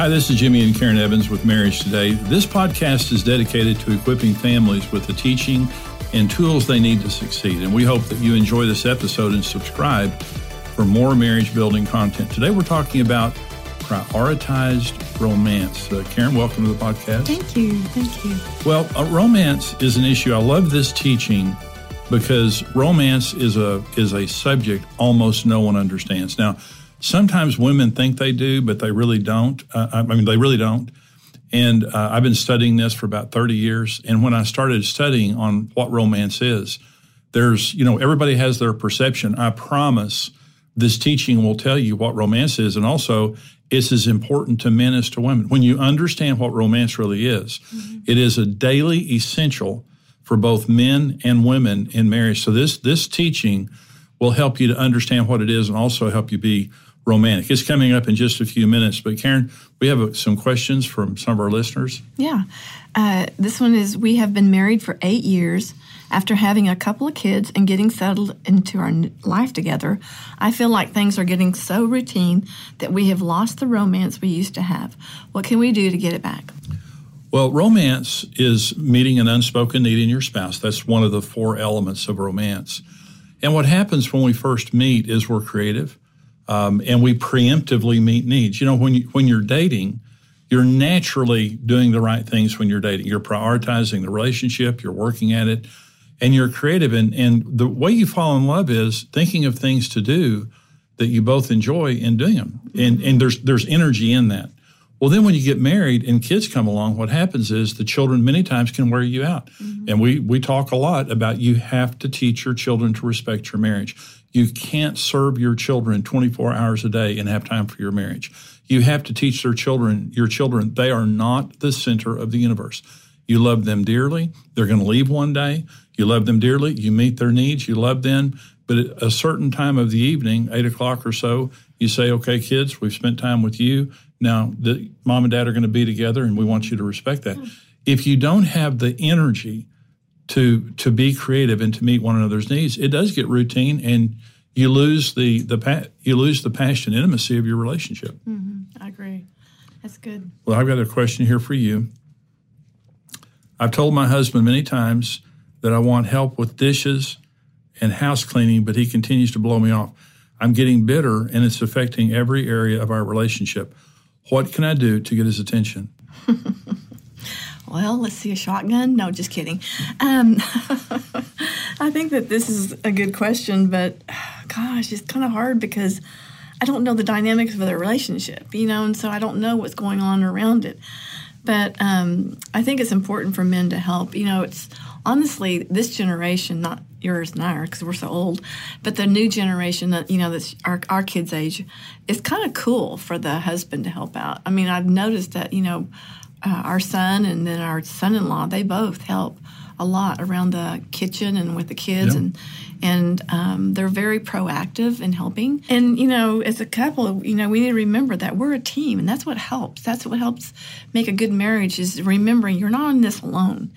Hi, this is Jimmy and Karen Evans with Marriage Today. This podcast is dedicated to equipping families with the teaching and tools they need to succeed. And we hope that you enjoy this episode and subscribe for more marriage building content. Today we're talking about prioritized romance. Uh, Karen, welcome to the podcast. Thank you. Thank you. Well, uh, romance is an issue. I love this teaching because romance is a is a subject almost no one understands. Now, sometimes women think they do, but they really don't. Uh, I mean, they really don't. And uh, I've been studying this for about 30 years. And when I started studying on what romance is, there's, you know, everybody has their perception. I promise this teaching will tell you what romance is. And also, it's as important to men as to women. When you understand what romance really is, mm-hmm. it is a daily essential for both men and women in marriage. So this this teaching will help you to understand what it is and also help you be romantic. It's coming up in just a few minutes, but Karen, we have some questions from some of our listeners. Yeah. Uh, this one is We have been married for eight years. After having a couple of kids and getting settled into our life together, I feel like things are getting so routine that we have lost the romance we used to have. What can we do to get it back? Well, romance is meeting an unspoken need in your spouse. That's one of the four elements of romance. And what happens when we first meet is we're creative um, and we preemptively meet needs. You know, when you, when you're dating, you're naturally doing the right things when you're dating. You're prioritizing the relationship, you're working at it, and you're creative. And, and the way you fall in love is thinking of things to do that you both enjoy and doing them. And, and there's, there's energy in that. Well, then when you get married and kids come along, what happens is the children many times can wear you out. Mm-hmm. And we, we talk a lot about you have to teach your children to respect your marriage. You can't serve your children 24 hours a day and have time for your marriage. You have to teach their children, your children, they are not the center of the universe. You love them dearly. They're going to leave one day. You love them dearly. You meet their needs. You love them. But at a certain time of the evening, eight o'clock or so, you say, okay, kids, we've spent time with you. Now, the mom and dad are going to be together, and we want you to respect that. If you don't have the energy to to be creative and to meet one another's needs, it does get routine, and you lose the the you lose the passion intimacy of your relationship. Mm-hmm. I agree. That's good. Well, I've got a question here for you. I've told my husband many times that I want help with dishes and house cleaning, but he continues to blow me off. I'm getting bitter, and it's affecting every area of our relationship. What can I do to get his attention? well, let's see a shotgun. No, just kidding. Um, I think that this is a good question, but gosh, it's kind of hard because I don't know the dynamics of their relationship, you know, and so I don't know what's going on around it. But um, I think it's important for men to help. You know, it's honestly this generation, not yours and I, because we're so old, but the new generation that you know that's our our kids' age, is kind of cool for the husband to help out. I mean, I've noticed that you know uh, our son and then our son-in-law they both help a lot around the kitchen and with the kids and and um, they're very proactive in helping. And you know as a couple you know we need to remember that we're a team and that's what helps. That's what helps make a good marriage is remembering you're not in this alone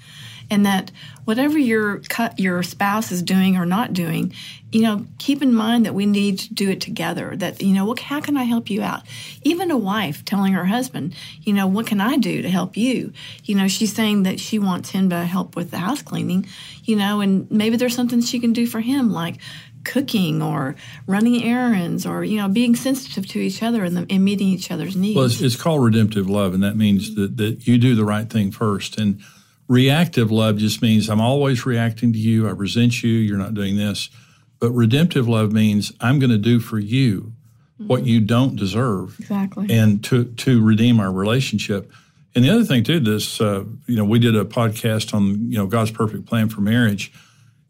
and that whatever your your spouse is doing or not doing, you know, keep in mind that we need to do it together. That you know, what how can I help you out? Even a wife telling her husband, you know, what can I do to help you? You know, she's saying that she wants him to help with the house cleaning, you know, and maybe there's something she can do for him, like cooking or running errands or you know being sensitive to each other and, the, and meeting each other's needs. Well, it's, it's, called redemptive love, and that means that, that you do the right thing first. And Reactive love just means I'm always reacting to you. I resent you. You're not doing this. But redemptive love means I'm going to do for you mm-hmm. what you don't deserve. Exactly. And to to redeem our relationship. And the other thing too, this uh, you know, we did a podcast on you know God's perfect plan for marriage,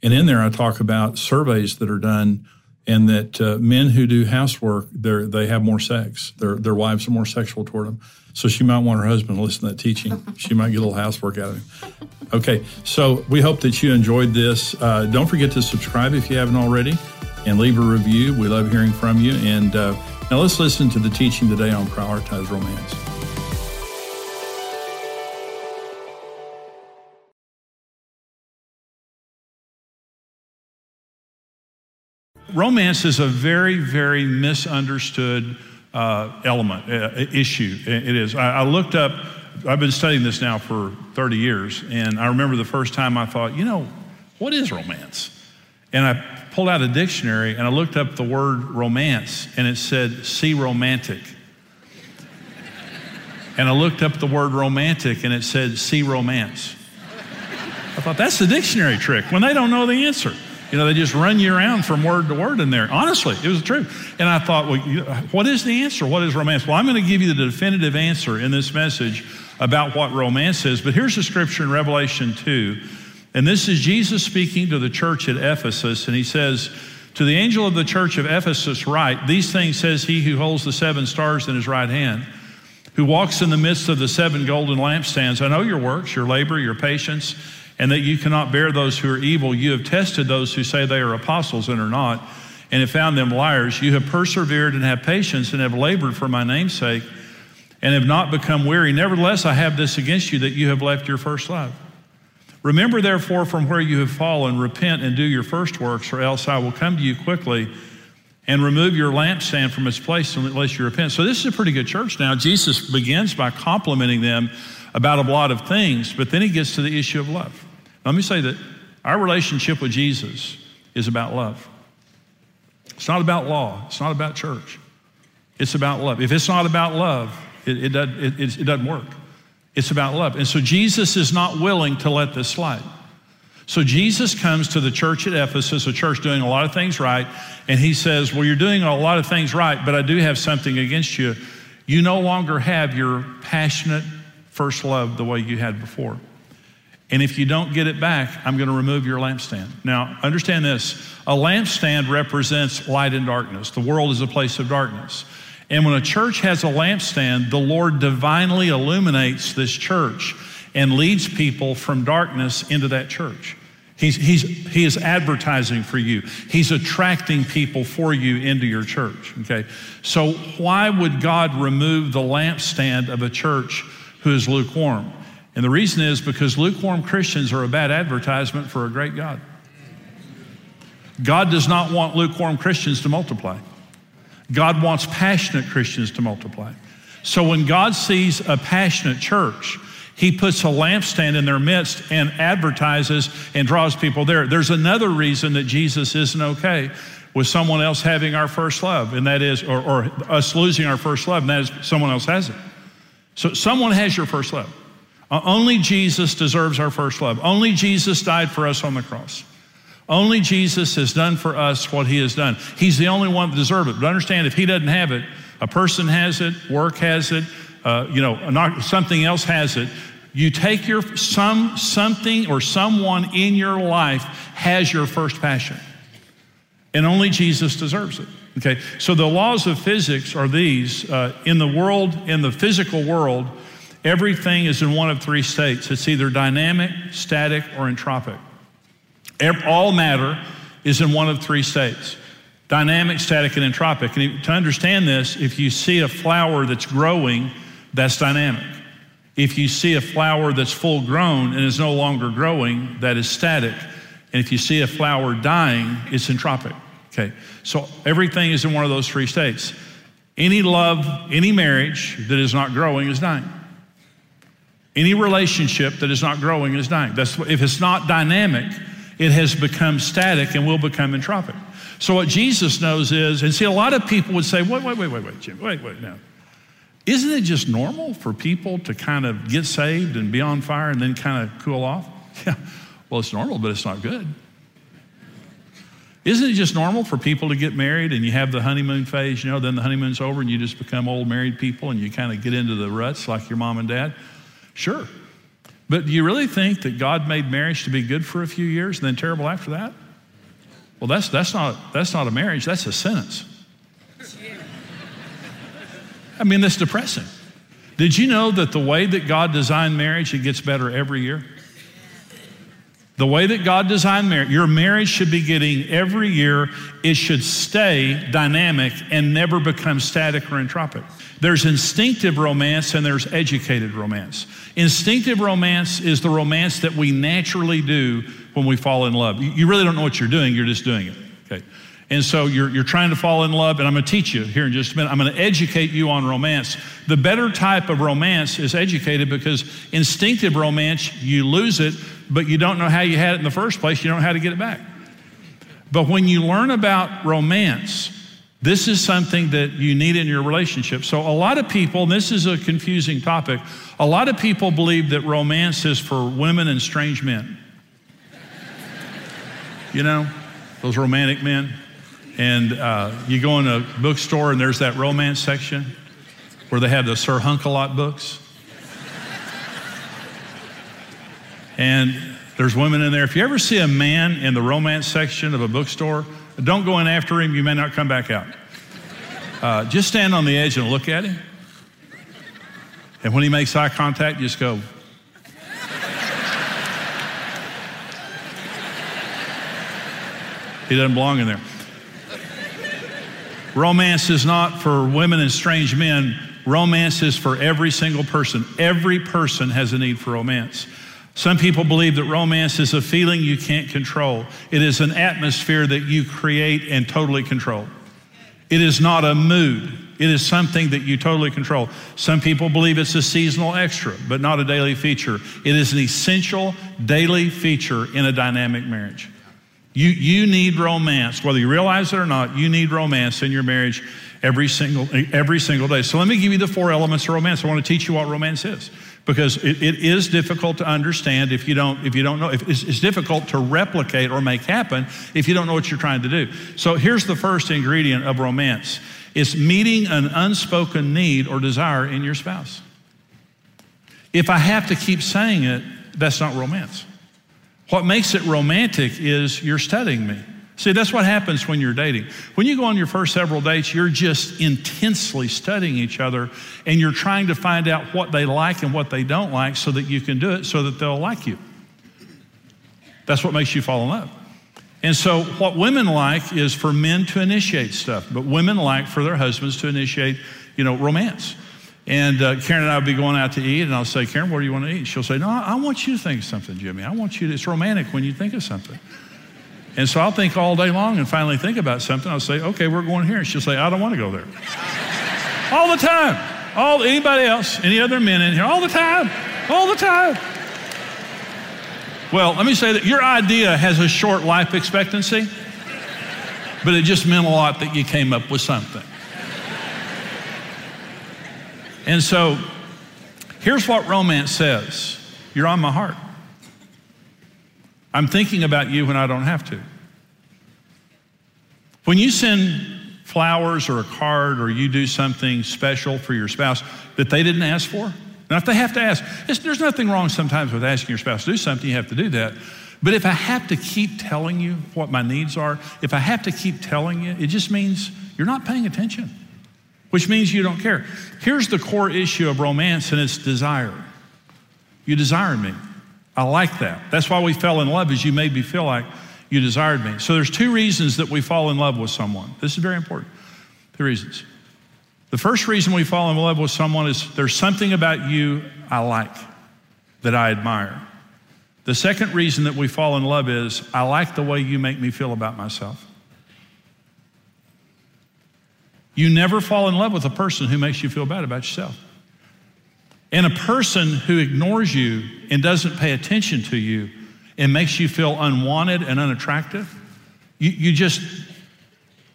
and in there I talk about surveys that are done, and that uh, men who do housework they they have more sex. Their their wives are more sexual toward them. So she might want her husband to listen to that teaching. she might get a little housework out of it. Okay, so we hope that you enjoyed this. Uh, don't forget to subscribe if you haven't already and leave a review. We love hearing from you. And uh, now let's listen to the teaching today on Prioritize Romance. Romance is a very, very misunderstood uh, element, uh, issue. It is. I, I looked up, I've been studying this now for 30 years, and I remember the first time I thought, you know, what is romance? And I pulled out a dictionary and I looked up the word romance, and it said, see romantic. and I looked up the word romantic, and it said, see romance. I thought, that's the dictionary trick when they don't know the answer. You know, they just run you around from word to word in there. Honestly, it was true. And I thought, well, what is the answer? What is romance? Well, I'm going to give you the definitive answer in this message about what romance is. But here's the scripture in Revelation 2. And this is Jesus speaking to the church at Ephesus. And he says, To the angel of the church of Ephesus, write, These things says he who holds the seven stars in his right hand, who walks in the midst of the seven golden lampstands. I know your works, your labor, your patience and that you cannot bear those who are evil. You have tested those who say they are apostles and are not, and have found them liars. You have persevered and have patience and have labored for my name's sake and have not become weary. Nevertheless, I have this against you that you have left your first love. Remember, therefore, from where you have fallen, repent and do your first works, or else I will come to you quickly and remove your lampstand from its place unless you repent. So, this is a pretty good church now. Jesus begins by complimenting them about a lot of things, but then he gets to the issue of love. Let me say that our relationship with Jesus is about love. It's not about law, it's not about church. It's about love. If it's not about love, it, it, it, it doesn't work. It's about love. And so Jesus is not willing to let this slide. So Jesus comes to the church at Ephesus, a church doing a lot of things right, and he says, Well, you're doing a lot of things right, but I do have something against you. You no longer have your passionate first love the way you had before. And if you don't get it back, I'm going to remove your lampstand. Now, understand this a lampstand represents light and darkness. The world is a place of darkness. And when a church has a lampstand, the Lord divinely illuminates this church and leads people from darkness into that church. He's, he's, he is advertising for you. He's attracting people for you into your church. Okay? So, why would God remove the lampstand of a church who is lukewarm. And the reason is because lukewarm Christians are a bad advertisement for a great God. God does not want lukewarm Christians to multiply. God wants passionate Christians to multiply. So when God sees a passionate church, he puts a lampstand in their midst and advertises and draws people there. There's another reason that Jesus isn't okay with someone else having our first love, and that is, or, or us losing our first love, and that is someone else has it. So someone has your first love. Uh, only Jesus deserves our first love. Only Jesus died for us on the cross. Only Jesus has done for us what he has done. He's the only one that deserves it. But understand, if he doesn't have it, a person has it, work has it, uh, you know, something else has it. You take your some something or someone in your life has your first passion, and only Jesus deserves it. Okay, so the laws of physics are these uh, in the world, in the physical world, everything is in one of three states it's either dynamic, static, or entropic. All matter is in one of three states dynamic, static, and entropic. And to understand this, if you see a flower that's growing, that's dynamic. If you see a flower that's full grown and is no longer growing, that is static. And if you see a flower dying, it's entropic. Okay, so everything is in one of those three states. Any love, any marriage that is not growing is dying. Any relationship that is not growing is dying. That's, if it's not dynamic, it has become static and will become entropic. So what Jesus knows is, and see, a lot of people would say, wait, wait, wait, wait, wait, Jim, wait, wait, now. Isn't it just normal for people to kind of get saved and be on fire and then kind of cool off? Yeah, well, it's normal, but it's not good. Isn't it just normal for people to get married and you have the honeymoon phase, you know, then the honeymoon's over and you just become old married people and you kind of get into the ruts like your mom and dad? Sure. But do you really think that God made marriage to be good for a few years and then terrible after that? Well, that's, that's, not, that's not a marriage, that's a sentence. I mean, that's depressing. Did you know that the way that God designed marriage, it gets better every year? The way that God designed marriage, your marriage should be getting every year, it should stay dynamic and never become static or entropic. There's instinctive romance and there's educated romance. Instinctive romance is the romance that we naturally do when we fall in love. You really don't know what you're doing, you're just doing it. Okay. And so you're, you're trying to fall in love, and I'm going to teach you here in just a minute. I'm going to educate you on romance. The better type of romance is educated because instinctive romance, you lose it, but you don't know how you had it in the first place. You don't know how to get it back. But when you learn about romance, this is something that you need in your relationship. So, a lot of people, this is a confusing topic, a lot of people believe that romance is for women and strange men. you know, those romantic men. And uh, you go in a bookstore and there's that romance section where they have the Sir Hunkalot books. and there's women in there. If you ever see a man in the romance section of a bookstore, don't go in after him. You may not come back out. Uh, just stand on the edge and look at him. And when he makes eye contact, just go, He doesn't belong in there. Romance is not for women and strange men. Romance is for every single person. Every person has a need for romance. Some people believe that romance is a feeling you can't control. It is an atmosphere that you create and totally control. It is not a mood. It is something that you totally control. Some people believe it's a seasonal extra, but not a daily feature. It is an essential daily feature in a dynamic marriage. You, you need romance, whether you realize it or not, you need romance in your marriage every single, every single day. So let me give you the four elements of romance. I want to teach you what romance is because it, it is difficult to understand if you don't, if you don't know. If it's, it's difficult to replicate or make happen if you don't know what you're trying to do. So here's the first ingredient of romance it's meeting an unspoken need or desire in your spouse. If I have to keep saying it, that's not romance. What makes it romantic is you're studying me. See, that's what happens when you're dating. When you go on your first several dates, you're just intensely studying each other and you're trying to find out what they like and what they don't like so that you can do it so that they'll like you. That's what makes you fall in love. And so, what women like is for men to initiate stuff, but women like for their husbands to initiate, you know, romance. And uh, Karen and I will be going out to eat, and I'll say, Karen, what do you want to eat? She'll say, No, I want you to think of something, Jimmy. I want you to, it's romantic when you think of something. And so I'll think all day long and finally think about something. I'll say, Okay, we're going here. And she'll say, I don't want to go there. all the time. All anybody else, any other men in here, all the time. All the time. Well, let me say that your idea has a short life expectancy, but it just meant a lot that you came up with something. And so here's what romance says You're on my heart. I'm thinking about you when I don't have to. When you send flowers or a card or you do something special for your spouse that they didn't ask for, now if they have to ask, there's nothing wrong sometimes with asking your spouse to do something, you have to do that. But if I have to keep telling you what my needs are, if I have to keep telling you, it just means you're not paying attention which means you don't care. Here's the core issue of romance, and it's desire. You desire me. I like that. That's why we fell in love, is you made me feel like you desired me. So there's two reasons that we fall in love with someone. This is very important. Two reasons. The first reason we fall in love with someone is there's something about you I like, that I admire. The second reason that we fall in love is I like the way you make me feel about myself. You never fall in love with a person who makes you feel bad about yourself. And a person who ignores you and doesn't pay attention to you and makes you feel unwanted and unattractive, you, you just,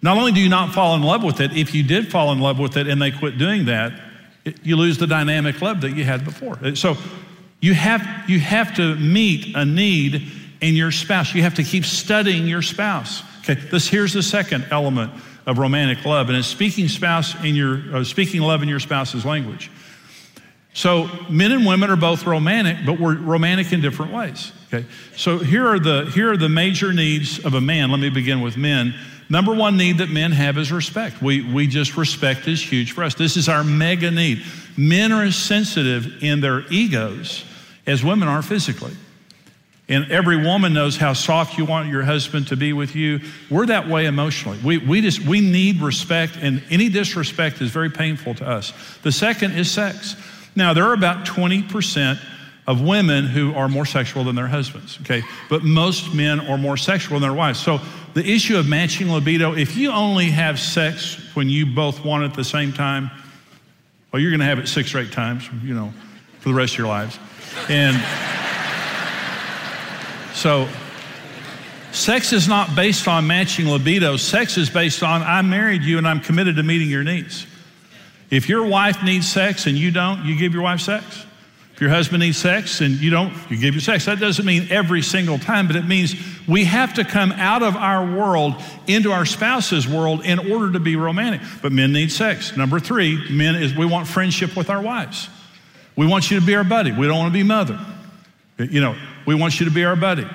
not only do you not fall in love with it, if you did fall in love with it and they quit doing that, it, you lose the dynamic love that you had before. So you have, you have to meet a need in your spouse. You have to keep studying your spouse. Okay, this here's the second element of romantic love, and it's speaking spouse in your uh, speaking love in your spouse's language. So men and women are both romantic, but we're romantic in different ways. Okay. So here are the here are the major needs of a man. Let me begin with men. Number one need that men have is respect. We we just respect is huge for us. This is our mega need. Men are as sensitive in their egos as women are physically. And every woman knows how soft you want your husband to be with you. We're that way emotionally. We, we just we need respect, and any disrespect is very painful to us. The second is sex. Now there are about 20% of women who are more sexual than their husbands, okay? But most men are more sexual than their wives. So the issue of matching libido, if you only have sex when you both want it at the same time, well, you're going to have it six or eight times, you know, for the rest of your lives. And so, sex is not based on matching libido. Sex is based on I married you and I'm committed to meeting your needs. If your wife needs sex and you don't, you give your wife sex. If your husband needs sex and you don't, you give your sex. That doesn't mean every single time, but it means we have to come out of our world into our spouse's world in order to be romantic. But men need sex. Number three, men is we want friendship with our wives. We want you to be our buddy. We don't want to be mother. You know, we want you to be our buddy.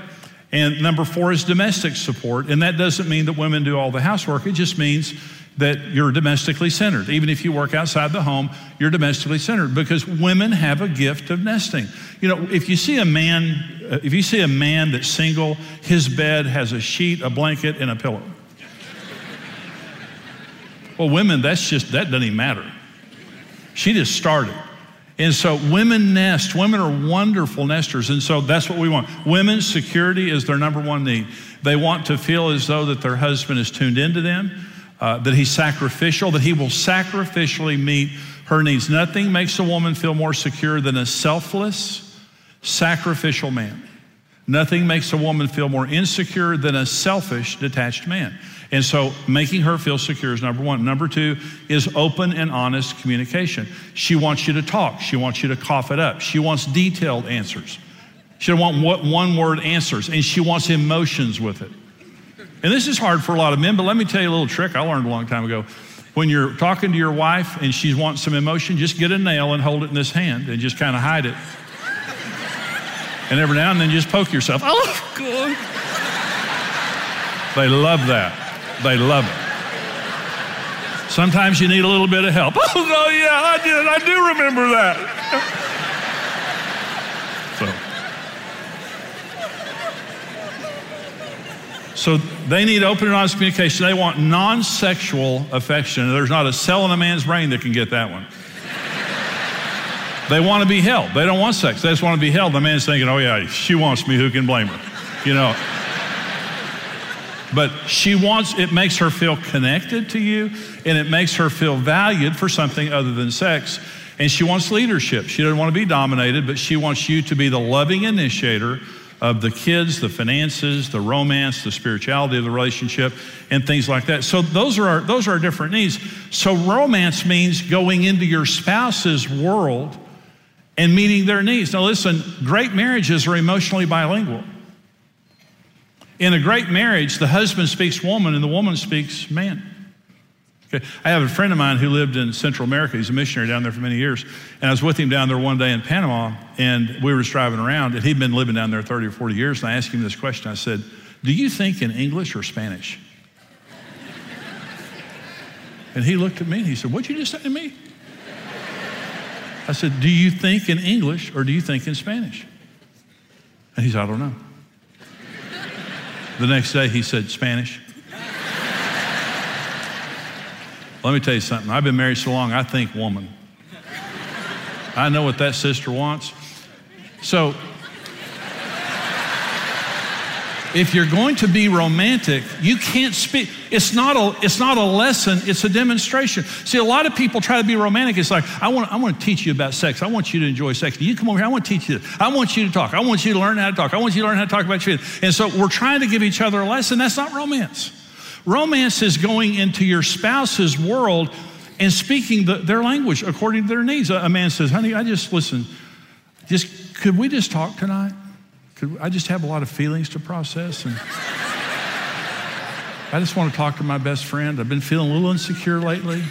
And number four is domestic support. And that doesn't mean that women do all the housework. It just means that you're domestically centered. Even if you work outside the home, you're domestically centered because women have a gift of nesting. You know, if you see a man, uh, if you see a man that's single, his bed has a sheet, a blanket, and a pillow. well, women, that's just, that doesn't even matter. She just started. And so women nest. Women are wonderful nesters. And so that's what we want. Women's security is their number one need. They want to feel as though that their husband is tuned into them uh, that he's sacrificial, that he will sacrificially meet her needs. Nothing makes a woman feel more secure than a selfless, sacrificial man. Nothing makes a woman feel more insecure than a selfish, detached man. And so making her feel secure is number one. Number two is open and honest communication. She wants you to talk, she wants you to cough it up, she wants detailed answers. She don't want one word answers, and she wants emotions with it. And this is hard for a lot of men, but let me tell you a little trick I learned a long time ago. When you're talking to your wife and she wants some emotion, just get a nail and hold it in this hand and just kind of hide it. And every now and then just poke yourself. Oh, good. They love that. They love it. Sometimes you need a little bit of help. Oh, no, yeah, I did. I do remember that. So they need open and honest communication. They want non sexual affection. There's not a cell in a man's brain that can get that one. they want to be held. They don't want sex. They just want to be held. The man's thinking, oh, yeah, she wants me. Who can blame her? You know. But she wants, it makes her feel connected to you and it makes her feel valued for something other than sex. And she wants leadership. She doesn't want to be dominated, but she wants you to be the loving initiator of the kids, the finances, the romance, the spirituality of the relationship, and things like that. So those are our, those are our different needs. So romance means going into your spouse's world and meeting their needs. Now listen, great marriages are emotionally bilingual. In a great marriage, the husband speaks woman and the woman speaks man. Okay. I have a friend of mine who lived in Central America. He's a missionary down there for many years. And I was with him down there one day in Panama, and we were just driving around, and he'd been living down there 30 or 40 years. And I asked him this question I said, Do you think in English or Spanish? and he looked at me and he said, What'd you just say to me? I said, Do you think in English or do you think in Spanish? And he said, I don't know. the next day he said, Spanish. Let me tell you something. I've been married so long, I think woman. I know what that sister wants. So, if you're going to be romantic, you can't speak. It's not a, it's not a lesson, it's a demonstration. See, a lot of people try to be romantic. It's like, I want, I want to teach you about sex. I want you to enjoy sex. You come over here, I want to teach you this. I want you to talk. I want you to learn how to talk. I want you to learn how to talk about your And so we're trying to give each other a lesson. That's not romance. Romance is going into your spouse's world and speaking the, their language according to their needs. A, a, man says, honey, I just, listen, just, could we just talk tonight? Could, I just have a lot of feelings to process. And I just want to talk to my best friend. I've been feeling a little insecure lately.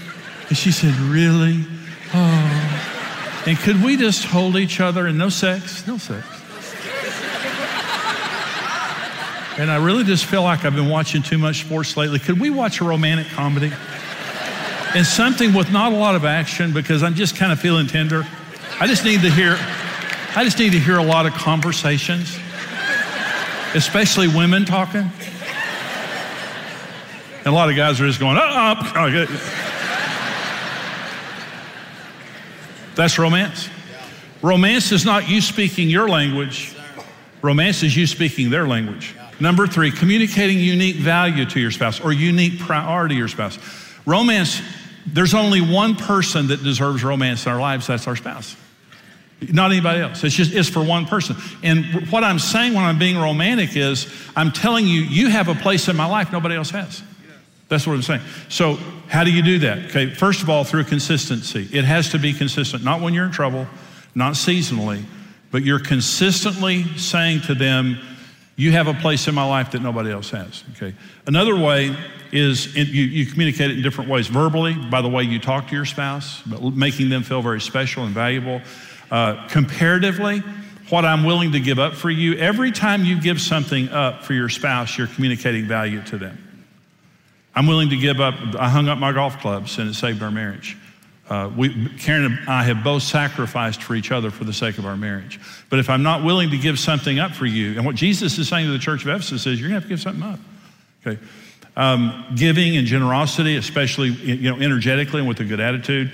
And she said, really? Oh. And could we just hold each other and no sex? No sex. And I really just feel like I've been watching too much sports lately. Could we watch a romantic comedy? And something with not a lot of action because I'm just kind of feeling tender. I just need to hear, I just need to hear a lot of conversations, especially women talking. And a lot of guys are just going, up. Oh, That's romance. Romance is not you speaking your language. Romance is you speaking their language. Number three, communicating unique value to your spouse or unique priority to your spouse. Romance, there's only one person that deserves romance in our lives, that's our spouse. Not anybody else. It's just it's for one person. And what I'm saying when I'm being romantic is I'm telling you, you have a place in my life nobody else has. That's what I'm saying. So, how do you do that? Okay, first of all, through consistency. It has to be consistent, not when you're in trouble, not seasonally, but you're consistently saying to them, you have a place in my life that nobody else has. Okay. Another way is you, you communicate it in different ways verbally, by the way you talk to your spouse, but making them feel very special and valuable. Uh, comparatively, what I'm willing to give up for you, every time you give something up for your spouse, you're communicating value to them. I'm willing to give up, I hung up my golf clubs and it saved our marriage. Uh, we, Karen and I have both sacrificed for each other for the sake of our marriage. But if I'm not willing to give something up for you, and what Jesus is saying to the church of Ephesus is, you're going to have to give something up. Okay. Um, giving and generosity, especially you know energetically and with a good attitude.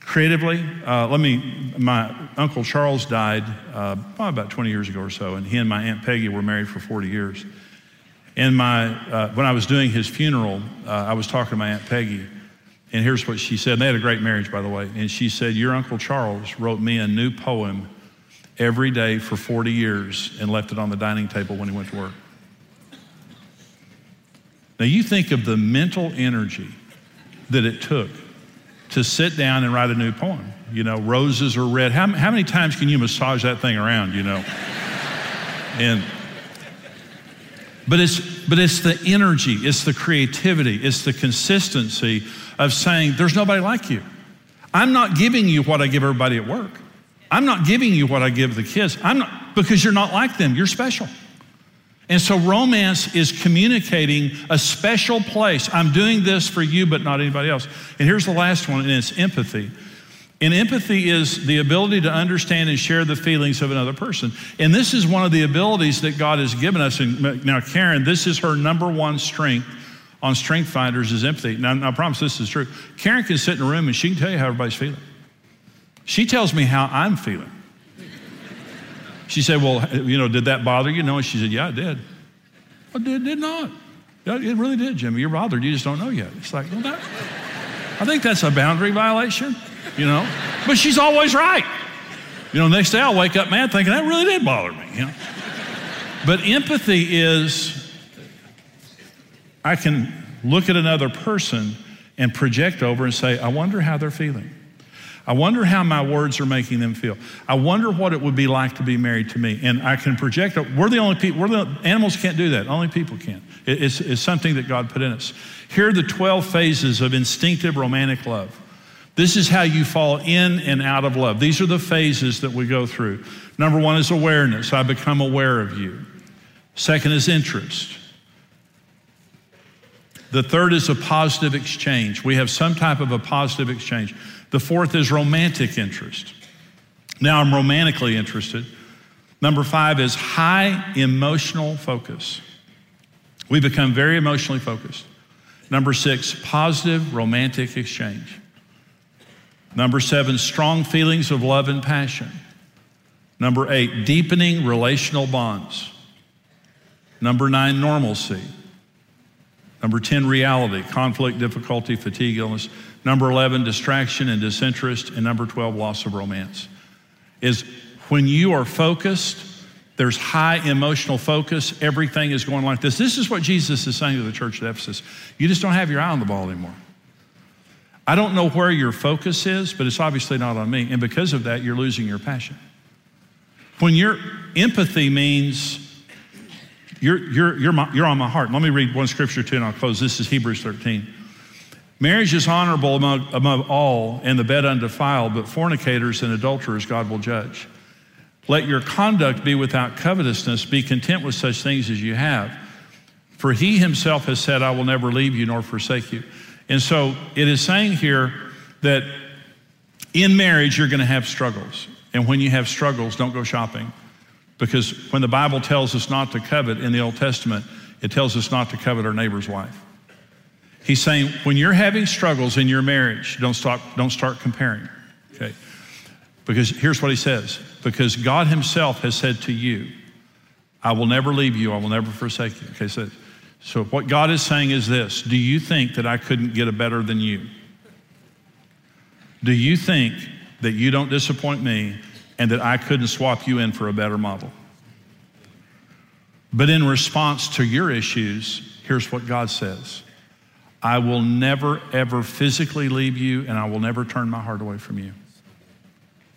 Creatively, uh, let me. My uncle Charles died uh, about 20 years ago or so, and he and my aunt Peggy were married for 40 years. And my, uh, when I was doing his funeral, uh, I was talking to my Aunt Peggy, and here's what she said. And they had a great marriage, by the way. And she said, Your Uncle Charles wrote me a new poem every day for 40 years and left it on the dining table when he went to work. Now, you think of the mental energy that it took to sit down and write a new poem. You know, roses are red. How, how many times can you massage that thing around, you know? and but it's, but it's the energy, it's the creativity, it's the consistency of saying, there's nobody like you. I'm not giving you what I give everybody at work. I'm not giving you what I give the kids. I'm not, because you're not like them. You're special. And so romance is communicating a special place. I'm doing this for you, but not anybody else. And here's the last one, and it's empathy. And empathy is the ability to understand and share the feelings of another person. And this is one of the abilities that God has given us. And now, Karen, this is her number one strength on Strength Finders is empathy. Now, I promise this is true. Karen can sit in a room and she can tell you how everybody's feeling. She tells me how I'm feeling. She said, Well, you know, did that bother you? No. And she said, Yeah, it did. It did, did not. It really did, Jimmy. You're bothered. You just don't know yet. It's like, well, that, I think that's a boundary violation you know? But she's always right. You know, next day I'll wake up mad thinking that really did bother me, you know? But empathy is I can look at another person and project over and say, I wonder how they're feeling. I wonder how my words are making them feel. I wonder what it would be like to be married to me. And I can project. We're the only people. We're the animals can't do that. Only people can. It's, it's something that God put in us. Here are the 12 phases of instinctive romantic love. This is how you fall in and out of love. These are the phases that we go through. Number one is awareness. I become aware of you. Second is interest. The third is a positive exchange. We have some type of a positive exchange. The fourth is romantic interest. Now I'm romantically interested. Number five is high emotional focus. We become very emotionally focused. Number six, positive romantic exchange. Number seven, strong feelings of love and passion. Number eight, deepening relational bonds. Number nine, normalcy. Number 10, reality, conflict, difficulty, fatigue, illness. Number 11, distraction and disinterest. And number 12, loss of romance. Is when you are focused, there's high emotional focus, everything is going like this. This is what Jesus is saying to the church at Ephesus. You just don't have your eye on the ball anymore. I don't know where your focus is, but it's obviously not on me. And because of that, you're losing your passion. When your empathy means you're, you're, you're, my, you're on my heart. Let me read one scripture too, and I'll close. This is Hebrews 13. Marriage is honorable among, among all, and the bed undefiled, but fornicators and adulterers God will judge. Let your conduct be without covetousness. Be content with such things as you have. For he himself has said, I will never leave you nor forsake you. And so it is saying here that in marriage, you're going to have struggles. And when you have struggles, don't go shopping. Because when the Bible tells us not to covet in the Old Testament, it tells us not to covet our neighbor's wife. He's saying when you're having struggles in your marriage, don't stop, don't start comparing. Okay. Because here's what he says. Because God Himself has said to you, I will never leave you. I will never forsake you. Okay, so, so what God is saying is this Do you think that I couldn't get a better than you? Do you think that you don't disappoint me and that I couldn't swap you in for a better model? But in response to your issues, here's what God says I will never, ever physically leave you, and I will never turn my heart away from you.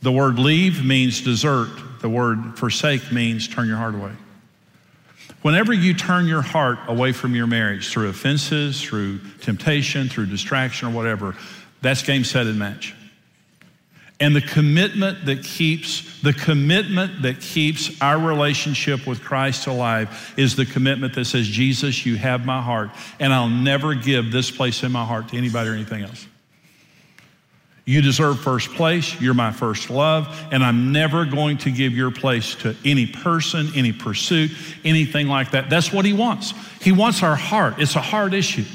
The word leave means desert, the word forsake means turn your heart away. Whenever you turn your heart away from your marriage through offenses, through temptation, through distraction, or whatever, that's game, set, and match. And the commitment that keeps the commitment that keeps our relationship with Christ alive is the commitment that says, Jesus, you have my heart, and I'll never give this place in my heart to anybody or anything else. You deserve first place. You're my first love. And I'm never going to give your place to any person, any pursuit, anything like that. That's what he wants. He wants our heart. It's a hard issue.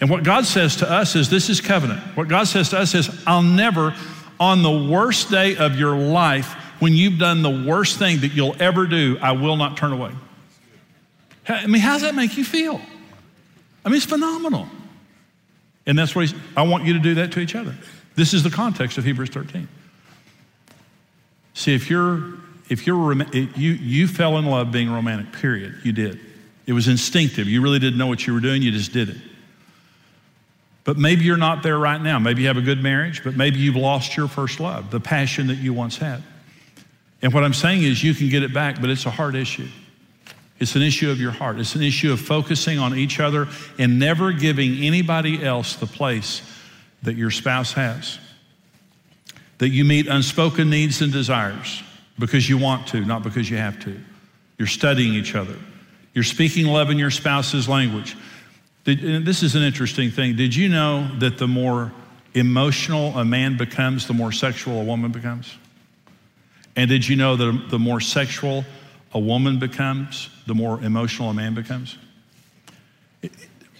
And what God says to us is this is covenant. What God says to us is, I'll never, on the worst day of your life, when you've done the worst thing that you'll ever do, I will not turn away. I mean, how does that make you feel? I mean, it's phenomenal. And that's what I want you to do that to each other. This is the context of Hebrews 13. See, if you're, if you're, you, you fell in love being romantic, period. You did. It was instinctive. You really didn't know what you were doing, you just did it. But maybe you're not there right now. Maybe you have a good marriage, but maybe you've lost your first love, the passion that you once had. And what I'm saying is you can get it back, but it's a hard issue. It's an issue of your heart. It's an issue of focusing on each other and never giving anybody else the place that your spouse has. That you meet unspoken needs and desires because you want to, not because you have to. You're studying each other. You're speaking love in your spouse's language. Did, this is an interesting thing. Did you know that the more emotional a man becomes, the more sexual a woman becomes? And did you know that the more sexual a woman becomes, the more emotional a man becomes?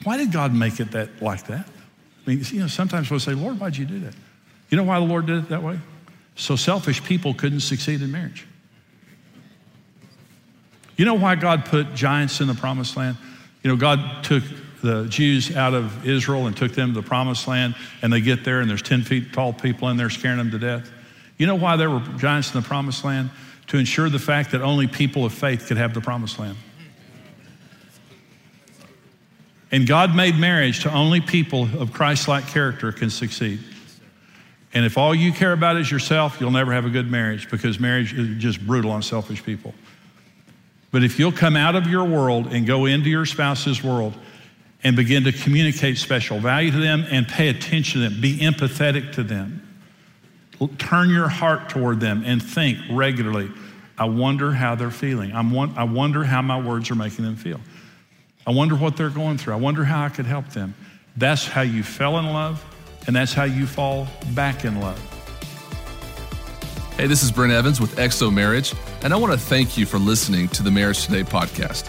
why did God make it that like that? I mean, you know, sometimes we'll say, Lord, why'd you do that? You know why the Lord did it that way? So selfish people couldn't succeed in marriage. You know why God put giants in the promised land? You know, God took the Jews out of Israel and took them to the promised land, and they get there and there's 10 feet tall people in there scaring them to death. You know why there were giants in the promised land? To ensure the fact that only people of faith could have the promised land. And God made marriage to only people of Christ like character can succeed. And if all you care about is yourself, you'll never have a good marriage because marriage is just brutal on selfish people. But if you'll come out of your world and go into your spouse's world and begin to communicate special value to them and pay attention to them. Be empathetic to them. Turn your heart toward them and think regularly, I wonder how they're feeling. I'm, I wonder how my words are making them feel. I wonder what they're going through. I wonder how I could help them. That's how you fell in love, and that's how you fall back in love. Hey, this is Brent Evans with XO Marriage, and I want to thank you for listening to the Marriage Today podcast.